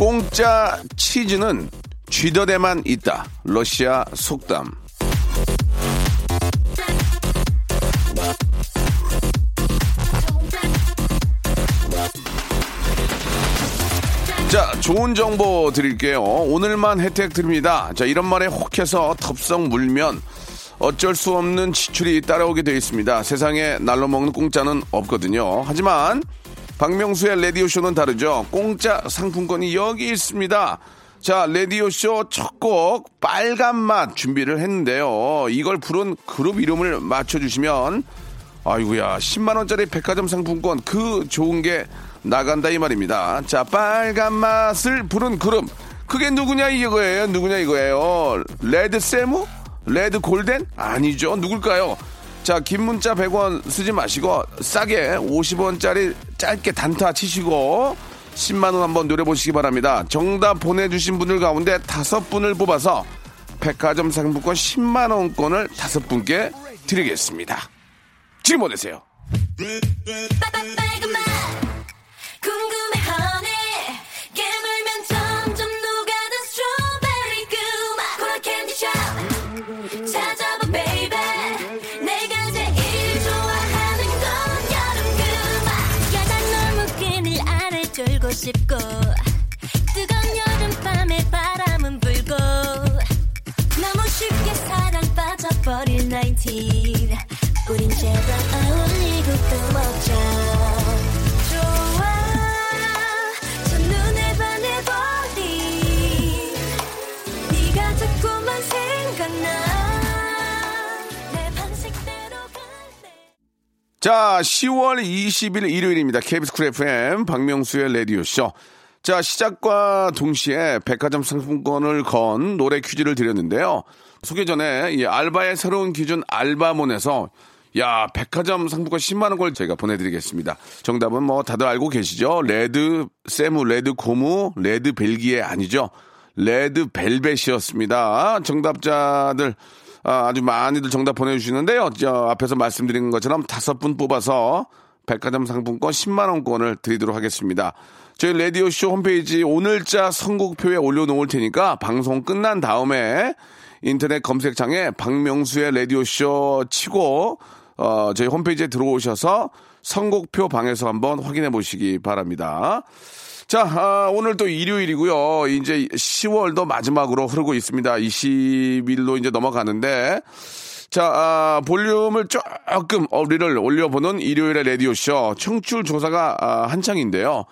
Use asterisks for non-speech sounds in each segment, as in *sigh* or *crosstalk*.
공짜 치즈는 쥐더대만 있다 러시아 속담 자, 좋은 정보 드릴게요. 오늘만 혜택 드립니다. 자, 이런 말에 혹해서 덥석 물면 어쩔 수 없는 지출이 따라오게 되어 있습니다. 세상에 날로 먹는 공짜는 없거든요. 하지만 박명수의 라디오쇼는 다르죠. 공짜 상품권이 여기 있습니다. 자, 라디오쇼 첫 곡 빨간 맛 준비를 했는데요. 이걸 부른 그룹 이름을 맞춰주시면 아이고야 10만원짜리 백화점 상품권 그 좋은 게 나간다 이 말입니다. 자, 빨간 맛을 부른 그룹. 그게 누구냐 이거예요. 누구냐 이거예요. 레드 세무? 레드 골덴? 아니죠. 누굴까요? 자, 긴 문자 100원 쓰지 마시고 싸게 50원짜리 짧게 단타 치시고 10만 원 한번 노려보시기 바랍니다. 정답 보내주신 분들 가운데 다섯 분을 뽑아서 백화점 상품권 10만 원권을 다섯 분께 드리겠습니다. 지금 보내세요. 궁금해 자, 10월 20일 일요일입니다. KBS 쿨 FM 박명수의 라디오쇼. 자, 시작과 동시에 백화점 상품권을 건 노래 퀴즈를 드렸는데요. 소개 전에 이 알바의 새로운 기준 알바몬에서 야, 백화점 상품권 10만원 걸 제가 보내드리겠습니다. 정답은 뭐 다들 알고 계시죠? 레드 세무, 레드 고무, 레드 벨기에 아니죠? 레드 벨벳이었습니다. 정답자들 아, 주 많이들 정답 보내주시는데요. 저 앞에서 말씀드린 것처럼 다섯 분 뽑아서 백화점 상품권 10만원권을 드리도록 하겠습니다. 저희 라디오쇼 홈페이지 오늘자 선곡표에 올려놓을 테니까 방송 끝난 다음에 인터넷 검색창에 박명수의 라디오쇼 치고 어, 저희 홈페이지에 들어오셔서 선곡표 방에서 한번 확인해 보시기 바랍니다. 자, 아, 오늘 또 일요일이고요. 이제 10월도 마지막으로 흐르고 있습니다. 20일로 이제 넘어가는데. 자, 아, 볼륨을 조금 어리를 올려보는 일요일의 라디오쇼. 청취율 조사가 아, 한창인데요.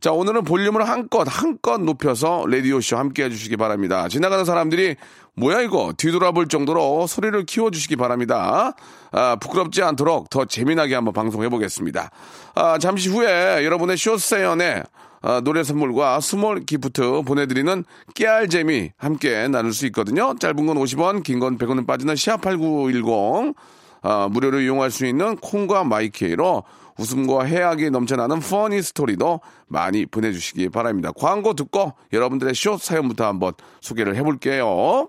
자, 오늘은 볼륨을 한껏, 한껏 높여서 라디오쇼 함께 해주시기 바랍니다. 지나가는 사람들이 뭐야 이거 뒤돌아볼 정도로 소리를 키워주시기 바랍니다. 아, 부끄럽지 않도록 더 재미나게 한번 방송해보겠습니다. 아, 잠시 후에 여러분의 쇼 사연에 아, 노래 선물과 small gift 보내드리는 깨알 재미 함께 나눌 수 있거든요. 짧은 건 50원, 긴 건 100원은 빠지는 샵8910 아, 무료로 이용할 수 있는 콩과 마이케이로 웃음과 해학이 넘쳐나는 funny story도 많이 보내주시기 바랍니다. 광고 듣고 여러분들의 쇼 사연부터 한번 소개를 해볼게요.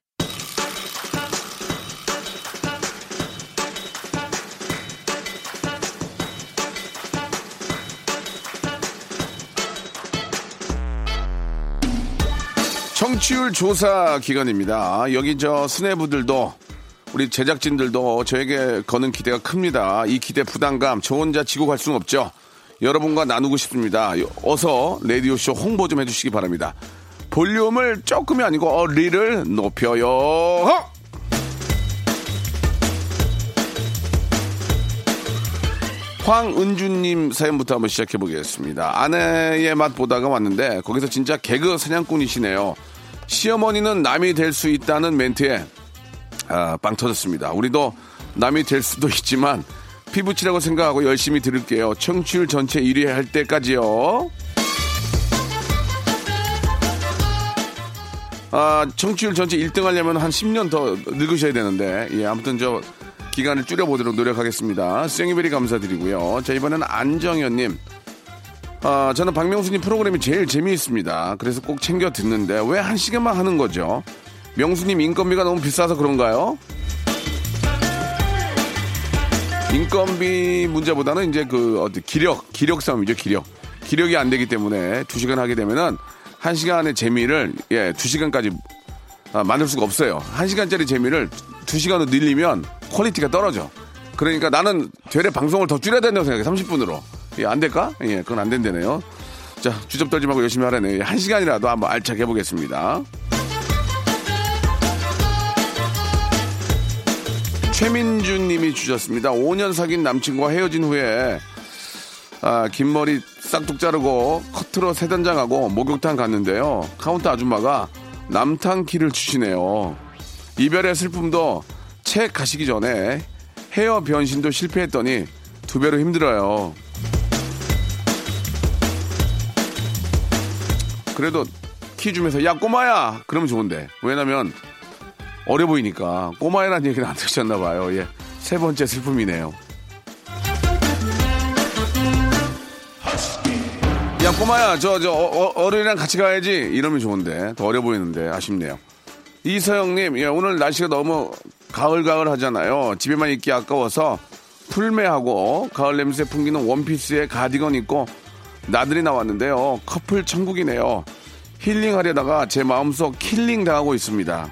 청취율 조사 기간입니다. 여기 저 스네부들도 우리 제작진들도 저에게 거는 기대가 큽니다. 이 기대 부담감 저 혼자 지고 갈 수는 없죠. 여러분과 나누고 싶습니다. 어서 라디오쇼 홍보 좀 해주시기 바랍니다. 볼륨을 조금이 아니고 어, 리를 높여요. 허! 황은주님 사연부터 한번 시작해 보겠습니다. 아내의 맛 보다가 왔는데 거기서 진짜 개그 사냥꾼이시네요. 시어머니는 남이 될 수 있다는 멘트에 아, 빵 터졌습니다. 우리도 남이 될 수도 있지만 피부치라고 생각하고 열심히 들을게요. 청취율 전체 1위 할 때까지요. 아, 청취율 전체 1등 하려면 한 10년 더 늙으셔야 되는데, 예, 아무튼 저 기간을 줄여보도록 노력하겠습니다. 생이베리 감사드리고요. 자, 이번에는 안정현님. 아, 저는 박명수님 프로그램이 제일 재미있습니다. 그래서 꼭 챙겨 듣는데, 왜 한 시간만 하는 거죠? 명수님 인건비가 너무 비싸서 그런가요? 인건비 문제보다는 이제 그 어디 기력 기력 싸움이죠 기력 기력이 안 되기 때문에 두 시간 하게 되면은 한 시간의 재미를 예 두 시간까지 아, 만들 수가 없어요 한 시간짜리 재미를 두 시간으로 늘리면 퀄리티가 떨어져 그러니까 나는 되레 방송을 더 줄여야 된다고 생각해 30분으로 예, 안 될까 예 그건 안 된다네요 자 주접 떨지 말고 열심히 하라네요 한 시간이라도 한번 알차게 해보겠습니다. 최민준 님이 주셨습니다. 5년 사귄 남친과 헤어진 후에 아, 긴 머리 싹둑 자르고 커트로 새단장하고 목욕탕 갔는데요. 카운터 아줌마가 남탕 키를 주시네요. 이별의 슬픔도 책 가시기 전에 헤어 변신도 실패했더니 두 배로 힘들어요. 그래도 키 주면서 야 꼬마야 그러면 좋은데 왜냐면 어려 보이니까 꼬마애라는 얘기는 안 들으셨나 봐요. 예. 세 번째 슬픔이네요. 야 꼬마야 저 저 어 른이랑 같이 가야지 이러면 좋은데 더 어려 보이는데 아쉽네요. 이서영님 예, 오늘 날씨가 너무 가을가을 하잖아요. 집에만 있기 아까워서 풀메하고 가을 냄새 풍기는 원피스에 가디건 입고 나들이 나왔는데요. 커플 천국이네요. 힐링하려다가 제 마음속 killing 당하고 있습니다.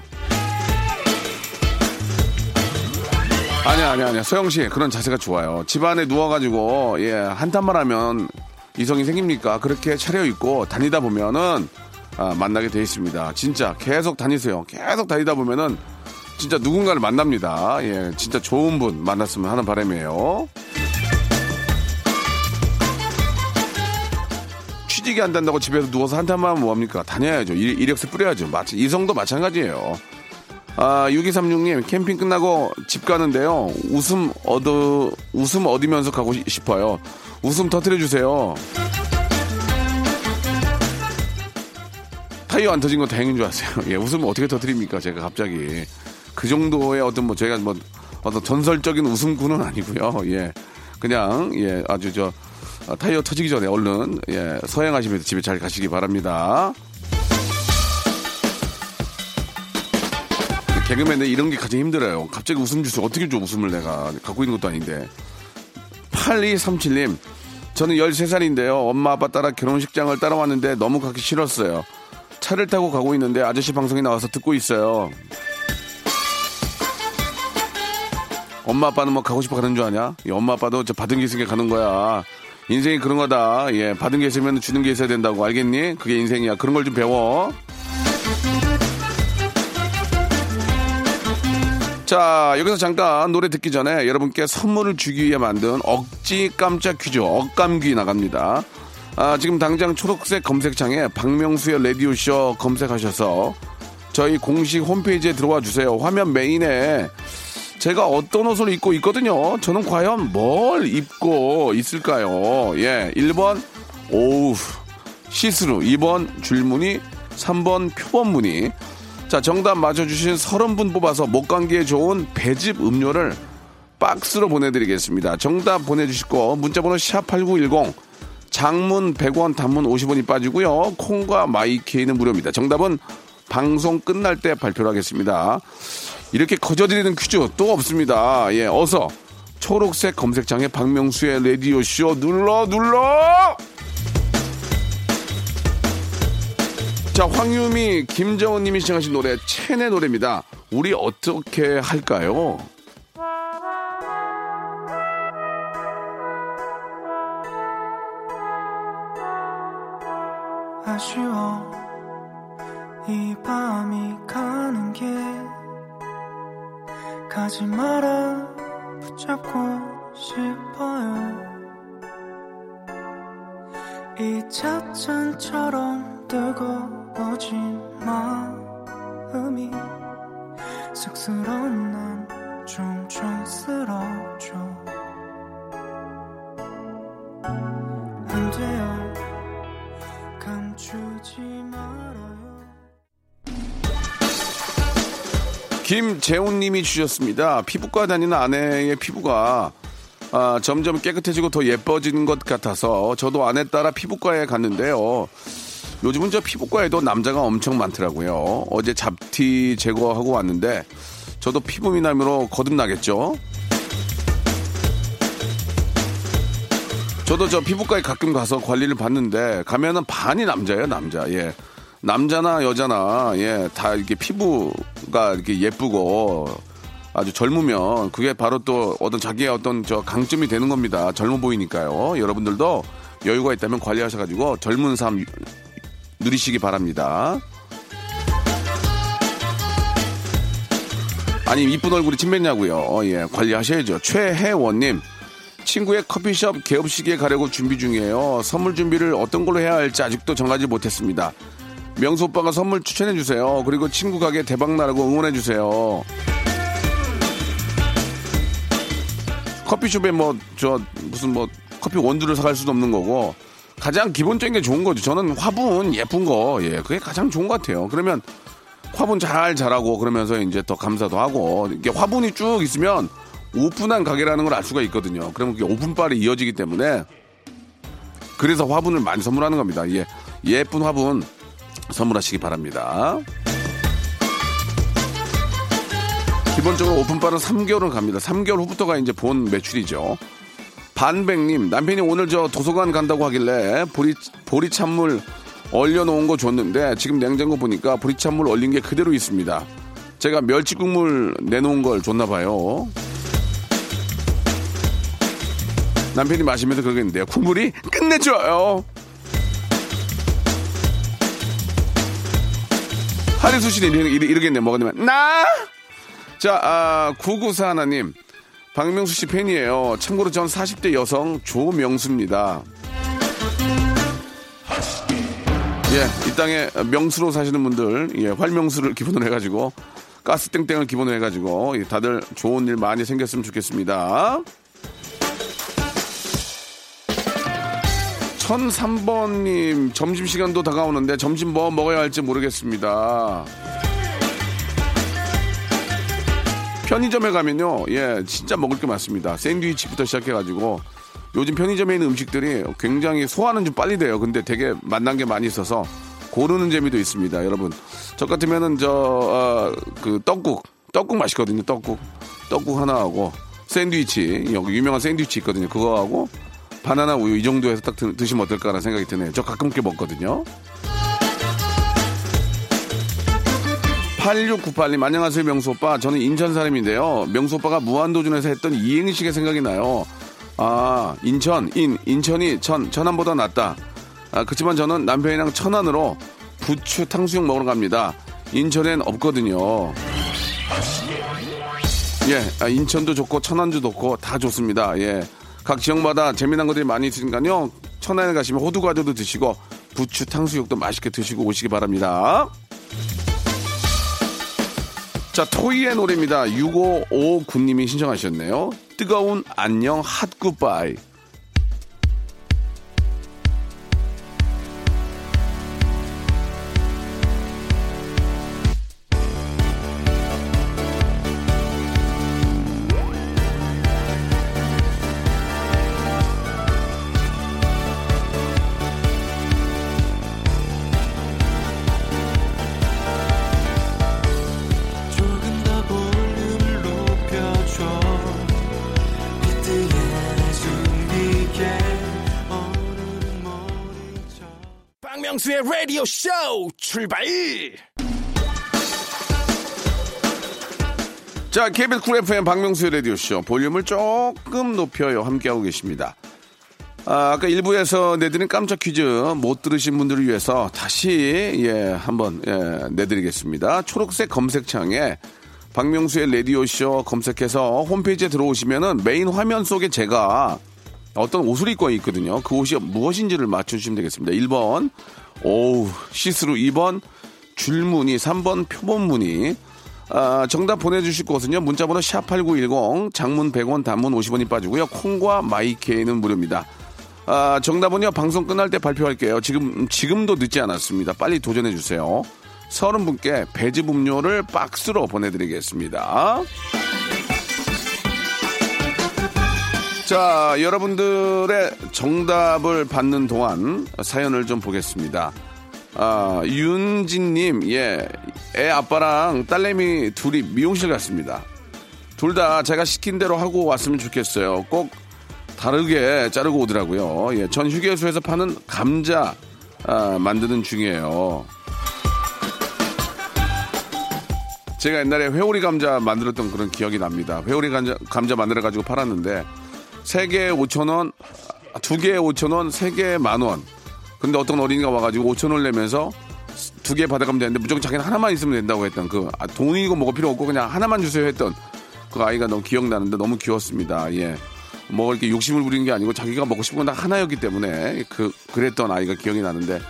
아니야, 아니야, 아니야. 소영 씨, 그런 자세가 좋아요. 집안에 누워가지고, 예, 한탄만 하면 이성이 생깁니까? 그렇게 차려입고 다니다 보면은, 아, 만나게 돼 있습니다. 진짜 계속 다니세요. 계속 다니다 보면은, 진짜 누군가를 만납니다. 예, 진짜 좋은 분 만났으면 하는 바람이에요. 취직이 안 된다고 집에서 누워서 한탄만 하면 뭐합니까? 다녀야죠. 일, 이력서 뿌려야죠. 마치, 이성도 마찬가지예요. 아, 6236님, 캠핑 끝나고 집 가는데요. 웃음 얻어, 웃음 얻으면서 가고 시- 싶어요. 웃음 터트려주세요. 타이어 안 터진 건 다행인 줄 아세요. *laughs* 예, 웃음 어떻게 터트립니까? 제가 갑자기. 그 정도의 어떤 뭐, 제가 뭐, 어떤 전설적인 웃음꾼은 아니고요. 예. 그냥, 예, 아주 저, 아, 타이어 터지기 전에 얼른, 예, 서행하시면서 집에 잘 가시기 바랍니다. 개그맨은 이런 게 가장 힘들어요. 갑자기 웃음 주세요. 어떻게 줘, 웃음을 내가. 갖고 있는 것도 아닌데. 8237님, 저는 13살인데요. 엄마, 아빠 따라 결혼식장을 따라왔는데 너무 가기 싫었어요. 차를 타고 가고 있는데 아저씨 방송에 나와서 듣고 있어요. 엄마, 아빠는 뭐 가고 싶어 가는 줄 아냐? 이 엄마, 아빠도 저 받은 게 있으니까 가는 거야. 인생이 그런 거다. 예, 받은 게 있으면 주는 게 있어야 된다고. 알겠니? 그게 인생이야. 그런 걸 좀 배워. 자, 여기서 잠깐 노래 듣기 전에 여러분께 선물을 주기 위해 만든 억지 깜짝 퀴즈, 억깜퀴 나갑니다. 아, 지금 당장 초록색 검색창에 박명수의 라디오쇼 검색하셔서 저희 공식 홈페이지에 들어와 주세요. 화면 메인에 제가 어떤 옷을 입고 있거든요. 저는 과연 뭘 입고 있을까요? 예, 1번, 오우, 시스루, 2번, 줄무늬, 3번, 표범무늬. 자, 정답 맞춰주신 30분 뽑아서 목감기에 좋은 배즙 음료를 박스로 보내드리겠습니다. 정답 보내주시고, 문자번호 샵8910, 장문 100원, 단문 50원이 빠지고요. 콩과 마이케이는 무료입니다. 정답은 방송 끝날 때 발표를 하겠습니다. 이렇게 거저드리는 퀴즈 또 없습니다. 예, 어서 초록색 검색창에 박명수의 라디오쇼 눌러, 눌러! 자, 황유미, 김정은 님이 시청하신 노래, 첸의 노래입니다. 우리 어떻게 할까요? 아쉬워 이 밤이 가는 길 가지 마라. 붙잡고 싶어요. 이 차찬처럼 뜨거워진 마음이 쑥스러운 난 종종 쓰러져. 김재훈님이 주셨습니다. 피부과 다니는 아내의 피부가 아, 점점 깨끗해지고 더 예뻐지는 것 같아서 저도 아내 따라 피부과에 갔는데요. 요즘은 저 피부과에도 남자가 엄청 많더라고요. 어제 잡티 제거하고 왔는데 저도 피부 미남으로 거듭나겠죠. 저도 저 피부과에 가끔 가서 관리를 받는데 가면은 반이 남자예요, 남자. 예. 남자나 여자나 예, 다 이렇게 피부가 이렇게 예쁘고 아주 젊으면 그게 바로 또 어떤 자기의 어떤 저 강점이 되는 겁니다. 젊어 보이니까요. 여러분들도 여유가 있다면 관리하셔가지고 젊은 삶 누리시기 바랍니다. 아니 이쁜 얼굴이 침뱉냐고요. 어, 예, 관리하셔야죠. 최혜원님 친구의 커피숍 개업식에 가려고 준비 중이에요. 선물 준비를 어떤 걸로 해야 할지 아직도 정하지 못했습니다. 명수 오빠가 선물 추천해 주세요. 그리고 친구 가게 대박 나라고 응원해 주세요. 커피숍에 뭐 저 무슨 뭐 커피 원두를 사갈 수도 없는 거고 가장 기본적인 게 좋은 거죠. 저는 화분 예쁜 거 예, 그게 가장 좋은 것 같아요. 그러면 화분 잘 자라고 그러면서 이제 더 감사도 하고 이게 화분이 쭉 있으면 오픈한 가게라는 걸 알 수가 있거든요. 그러면 그게 오픈빨이 이어지기 때문에 그래서 화분을 많이 선물하는 겁니다. 예, 예쁜 화분 선물하시기 바랍니다. 기본적으로 오픈빨은 3개월은 갑니다. 3개월 후부터가 이제 본 매출이죠. 반백님, 남편이 오늘 저 도서관 간다고 하길래 보리, 보리찬물 얼려놓은 거 줬는데 지금 냉장고 보니까 보리찬물 얼린 게 그대로 있습니다. 제가 멸치국물 내놓은 걸 줬나 봐요. 남편이 마시면서 그러겠는데요. 국물이 끝내줘요. 하리수 씨는 이러, 이러, 이러겠네. 뭐가 되면 나. 자, 아, 994 하나님. 박명수 씨 팬이에요. 참고로 전 40대 여성 조명수입니다. 예, 이 땅에 명수로 사시는 분들, 예, 활명수를 기본으로 해가지고, 가스땡땡을 기본으로 해가지고, 예, 다들 좋은 일 많이 생겼으면 좋겠습니다. 1003번님, 점심시간도 다가오는데 점심 뭐 먹어야 할지 모르겠습니다. 편의점에 가면요, 예, 진짜 먹을 게 많습니다. 샌드위치부터 시작해가지고, 요즘 편의점에 있는 음식들이 굉장히 소화는 좀 빨리 돼요. 근데 되게 맛난 게 많이 있어서 고르는 재미도 있습니다. 여러분, 저 같으면은 저, 어, 그 떡국, 떡국 맛있거든요. 떡국. 떡국 하나 하고, 샌드위치, 여기 유명한 샌드위치 있거든요. 그거 하고, 바나나 우유 이 정도에서 딱 드, 드시면 어떨까라는 생각이 드네요. 저 가끔 게 먹거든요. 8698님, 안녕하세요, 명수 오빠. 저는 인천 사람인데요. 명수 오빠가 무한도전에서 했던 이행시가 생각이 나요. 아, 인천, 인, 인천이 천, 천안보다 낫다. 아, 그렇지만 저는 남편이랑 천안으로 부추 탕수육 먹으러 갑니다. 인천엔 없거든요. 예, 아, 인천도 좋고 천안도 좋고 다 좋습니다. 예. 각 지역마다 재미난 것들이 많이 있으니까요. 천안에 가시면 호두과자도 드시고 부추 탕수육도 맛있게 드시고 오시기 바랍니다. 자, 토이의 노래입니다. 6559님이 신청하셨네요. 뜨거운 안녕 핫굿바이. 박명수의 라디오 쇼 출발! 자, KBS 쿨 FM 박명수의 라디오 쇼. 볼륨을 조금 높여요. 함께하고 계십니다. 아, 아까 일부에서 내드린 깜짝 퀴즈 못 들으신 분들을 위해서 다시, 예, 한번, 예, 내드리겠습니다. 초록색 검색창에 박명수의 라디오 쇼 검색해서 홈페이지에 들어오시면은 메인 화면 속에 제가 어떤 옷을 입고 있거든요. 그 옷이 무엇인지를 맞춰주시면 되겠습니다. 1번, 오우, 시스루. 2번, 줄무늬. 3번, 표범무늬. 아, 정답 보내주실 곳은요. 문자번호 샵8910, 장문 100원, 단문 50원이 빠지고요. 콩과 마이케이는 무료입니다. 아, 정답은요. 방송 끝날 때 발표할게요. 지금, 지금도 늦지 않았습니다. 빨리 도전해주세요. 서른 분께 배즙 음료를 박스로 보내드리겠습니다. 자, 여러분들의 정답을 받는 동안 사연을 좀 보겠습니다. 아, 윤진님, 예. 애 아빠랑 딸내미 둘이 미용실 갔습니다. 둘 다 제가 시킨 대로 하고 왔으면 좋겠어요. 꼭 다르게 자르고 오더라고요. 예, 전 휴게소에서 파는 감자 아, 만드는 중이에요. 제가 옛날에 회오리 감자 만들었던 그런 기억이 납니다. 회오리 감자, 감자 만들어가지고 팔았는데, 세개에 5천원, 두 개에 5천원, 세 개에 만원. 근데 어떤 어린이가 와가지고 5천원을 내면서 두 개 받아가면 되는데 무조건 자기는 하나만 있으면 된다고 했던 그, 아, 돈이고 뭐고 필요 없고 그냥 하나만 주세요 했던 그 아이가 너무 기억나는데 너무 귀여웠습니다. 예. 뭐 이렇게 욕심을 부리는 게 아니고 자기가 먹고 싶은 건 다 하나였기 때문에 그, 그랬던 아이가 기억이 나는데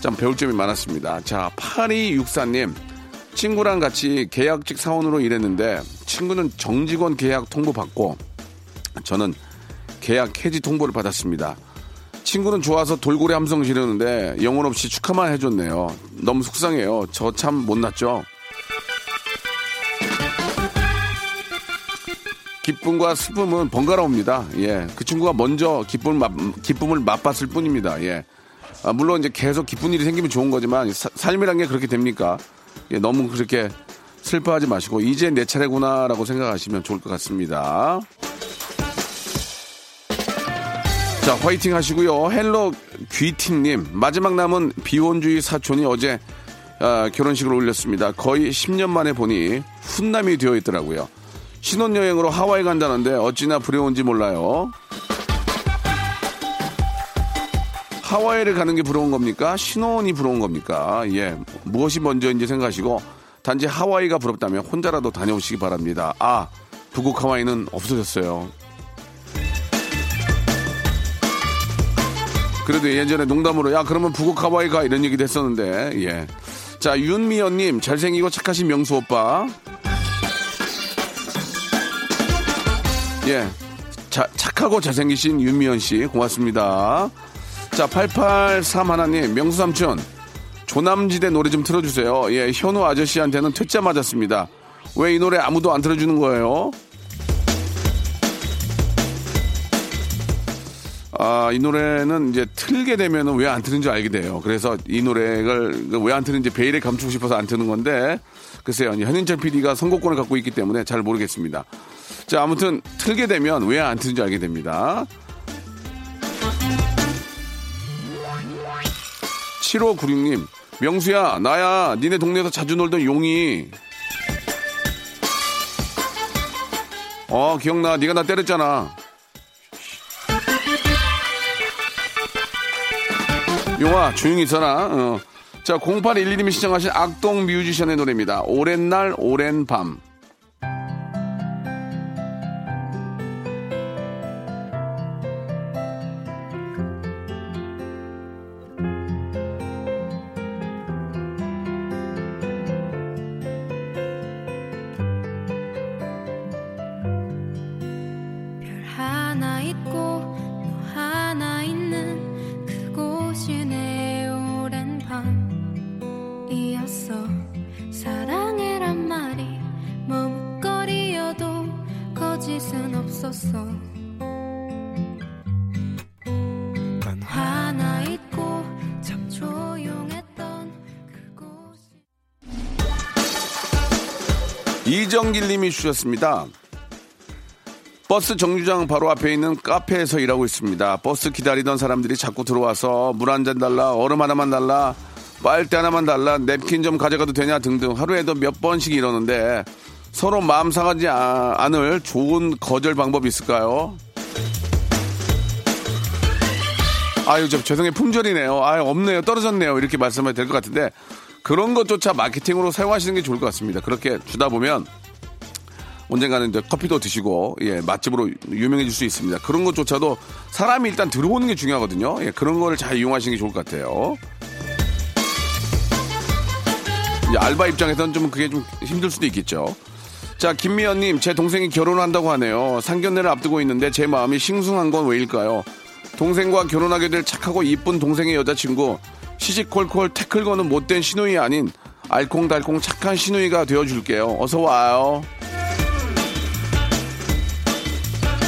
참 배울 점이 많았습니다. 자, 8264님. 친구랑 같이 계약직 사원으로 일했는데 친구는 정직원 계약 통보 받고 저는 계약 해지 통보를 받았습니다. 친구는 좋아서 돌고래 함성 지르는데 영혼 없이 축하만 해줬네요. 너무 속상해요. 저 참 못났죠? 기쁨과 슬픔은 번갈아 옵니다. 예. 그 친구가 먼저 기쁨을, 맛, 기쁨을 맛봤을 뿐입니다. 예. 아, 물론 이제 계속 기쁜 일이 생기면 좋은 거지만 사- 삶이란 게 그렇게 됩니까? 예, 너무 그렇게 슬퍼하지 마시고 이제 내 차례구나라고 생각하시면 좋을 것 같습니다. 자, 화이팅 하시고요. 헬로 키티님, 마지막 남은 비혼주의 사촌이 어제 아, 결혼식을 올렸습니다. 거의 10년 만에 보니 훈남이 되어 있더라고요. 신혼여행으로 하와이 간다는데 어찌나 부러운지 몰라요. 하와이를 가는 게 부러운 겁니까? 신혼이 부러운 겁니까? 예. 무엇이 먼저인지 생각하시고 단지 하와이가 부럽다면 혼자라도 다녀오시기 바랍니다. 아, 북극 하와이는 없어졌어요. 그래도 예전에 농담으로 야 그러면 북극 하와이 가 이런 얘기도 했었는데 예. 자 윤미연님 잘생기고 착하신 명수 오빠 예. 자, 착하고 잘생기신 윤미연 씨 고맙습니다. 자 883 하나님 명수 삼촌 조남지대 노래 좀 틀어주세요. 예 현우 아저씨한테는 퇴짜 맞았습니다. 왜 이 노래 아무도 안 틀어주는 거예요? 아, 이 노래는 이제 틀게 되면은 왜안 트는지 알게 돼요. 그래서 이 노래를 왜 안 트는지 베일에 감추고 싶어서 안 트는 건데, 글쎄요. 현인철 PD가 선곡권을 갖고 있기 때문에 잘 모르겠습니다. 자, 아무튼 틀게 되면 왜 안 트는지 알게 됩니다. 7596님, 명수야, 나야, 니네 동네에서 자주 놀던 용이. 어, 기억나. 네가 나 때렸잖아. 용아 조용히 있어라 어. 자 0811님이 시청하신 악동 뮤지션의 노래입니다. 오랜 날 오랜 밤 이정길 님이 주셨습니다 버스 정류장 바로 앞에 있는 카페에서 일하고 있습니다 버스 기다리던 사람들이 자꾸 들어와서 물 한 잔 달라 얼음 하나만 달라 빨대 하나만 달라 냅킨 좀 가져가도 되냐 등등 하루에도 몇 번씩 이러는데 서로 마음 상하지 아- 않을 좋은 거절 방법이 있을까요? 아유, 저 죄송해요. 품절이네요. 아유, 없네요. 떨어졌네요. 이렇게 말씀하면 될 것 같은데 그런 것조차 마케팅으로 사용하시는 게 좋을 것 같습니다. 그렇게 주다 보면 언젠가는 이제 커피도 드시고 예 맛집으로 유명해질 수 있습니다. 그런 것조차도 사람이 일단 들어오는 게 중요하거든요. 예 그런 거를 잘 이용하시는 게 좋을 것 같아요. 알바 입장에서는 좀 그게 좀 힘들 수도 있겠죠. 자, 김미연님, 제 동생이 결혼을 한다고 하네요. 상견례를 앞두고 있는데 제 마음이 싱숭한 건 왜일까요? 동생과 결혼하게 될 착하고 이쁜 동생의 여자친구, 시시콜콜 태클 거는 못된 시누이 아닌 알콩달콩 착한 시누이가 되어줄게요. 어서 와요.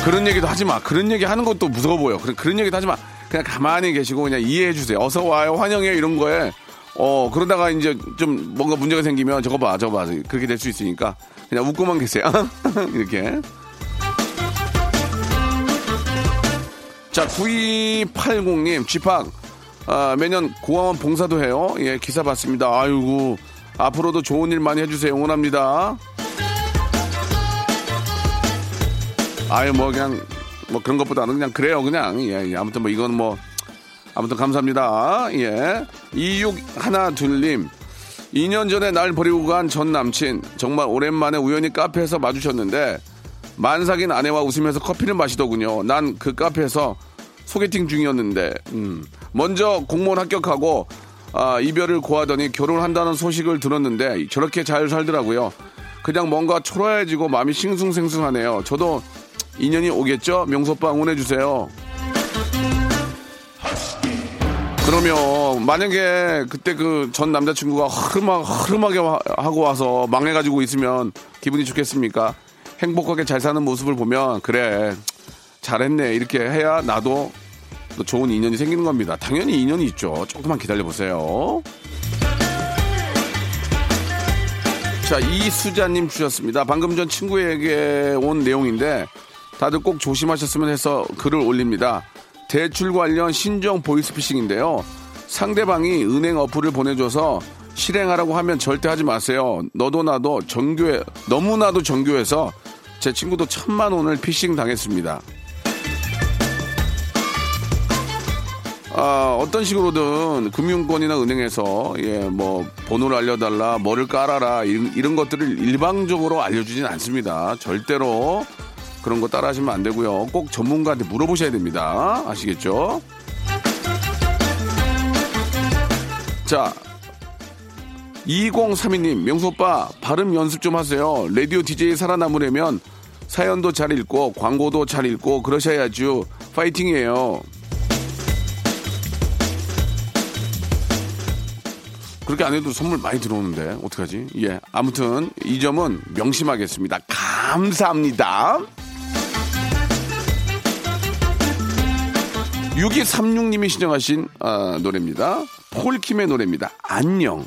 그런 얘기도 하지 마. 그런 얘기 하는 것도 무서워 보여. 그런, 그런 얘기도 하지 마. 그냥 가만히 계시고 그냥 이해해 주세요. 어서 와요. 환영해요. 이런 거에. 어, 그러다가 이제 좀 뭔가 문제가 생기면 저거 봐, 저거 봐. 그렇게 될 수 있으니까 그냥 웃고만 계세요. *laughs* 이렇게. 자, 9280님, 쥐팍. 아, 매년 고아원 봉사도 해요. 예, 기사 봤습니다. 아이고, 앞으로도 좋은 일 많이 해주세요. 응원합니다. 아유, 뭐, 그냥, 뭐 그런 것보다는 그냥 그래요. 그냥. 예, 예. 아무튼 뭐 이건 뭐, 아무튼 감사합니다. 예. 2612님. 2년 전에 날 버리고 간 전 남친. 정말 오랜만에 우연히 카페에서 마주쳤는데, 만삭인 아내와 웃으면서 커피를 마시더군요. 난 그 카페에서 소개팅 중이었는데, 음. 먼저 공무원 합격하고, 아, 이별을 고하더니 결혼한다는 소식을 들었는데, 저렇게 잘 살더라고요. 그냥 뭔가 초라해지고 마음이 싱숭생숭하네요. 저도 인연이 오겠죠? 명소빠 응원해주세요. 그러면 만약에 그때 그 전 남자친구가 흐름하, 흐름하게 와- 하고 와서 망해가지고 있으면 기분이 좋겠습니까? 행복하게 잘 사는 모습을 보면 그래 잘했네 이렇게 해야 나도 또 좋은 인연이 생기는 겁니다. 당연히 인연이 있죠. 조금만 기다려 보세요. 자 이수자님 주셨습니다. 방금 전 친구에게 온 내용인데 다들 꼭 조심하셨으면 해서 글을 올립니다. 대출 관련 신종 보이스피싱인데요. 상대방이 은행 어플을 보내줘서 실행하라고 하면 절대 하지 마세요. 너도 나도 정교해, 너무나도 정교해서 제 친구도 천만 원을 피싱 당했습니다. 아, 어떤 식으로든 금융권이나 은행에서 예, 뭐 번호를 알려달라, 뭐를 깔아라 이런, 이런 것들을 일방적으로 알려주진 않습니다. 절대로 그런 거 따라 하시면 안 되고요. 꼭 전문가한테 물어보셔야 됩니다. 아시겠죠? 자, 2032님, 명수 오빠, 발음 연습 좀 하세요. 라디오 DJ 살아남으려면 사연도 잘 읽고, 광고도 잘 읽고, 그러셔야죠. 파이팅이에요. 그렇게 안 해도 선물 많이 들어오는데, 어떡하지? 예. 아무튼, 이 점은 명심하겠습니다. 감사합니다. 6236님이 신청하신 아, 노래입니다. 폴킴의 노래입니다. 안녕.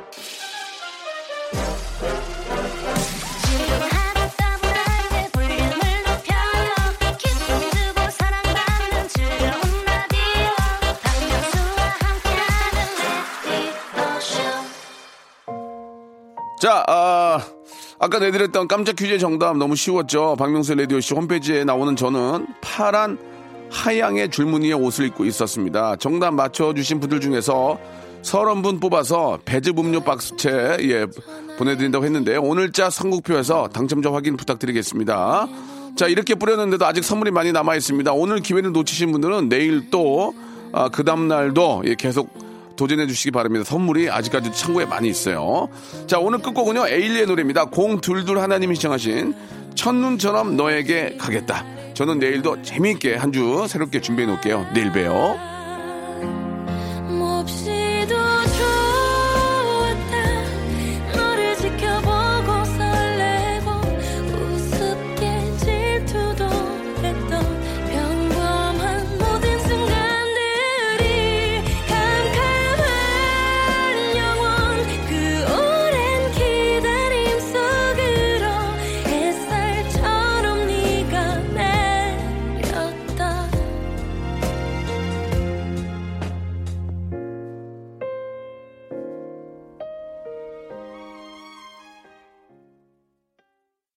자, 아, 아까 내드렸던 깜짝 퀴즈의 정답 너무 쉬웠죠? 박명수 라디오씨 홈페이지에 나오는 저는 파란 하양의 줄무늬의 옷을 입고 있었습니다. 정답 맞춰주신 분들 중에서 서른 분 뽑아서 배즙 음료 박스채, 예, 보내드린다고 했는데, 오늘자 선곡표에서 당첨자 확인 부탁드리겠습니다. 자, 이렇게 뿌렸는데도 아직 선물이 많이 남아 있습니다. 오늘 기회를 놓치신 분들은 내일 또, 아, 그 다음 날도 예, 계속 도전해 주시기 바랍니다. 선물이 아직까지 창고에 많이 있어요. 자, 오늘 끝곡은요, 에일리의 노래입니다. 공둘둘 하나님이 시청하신 첫눈처럼 너에게 가겠다. 저는 내일도 재미있게 한 주 새롭게 준비해 놓을게요. 내일 봬요.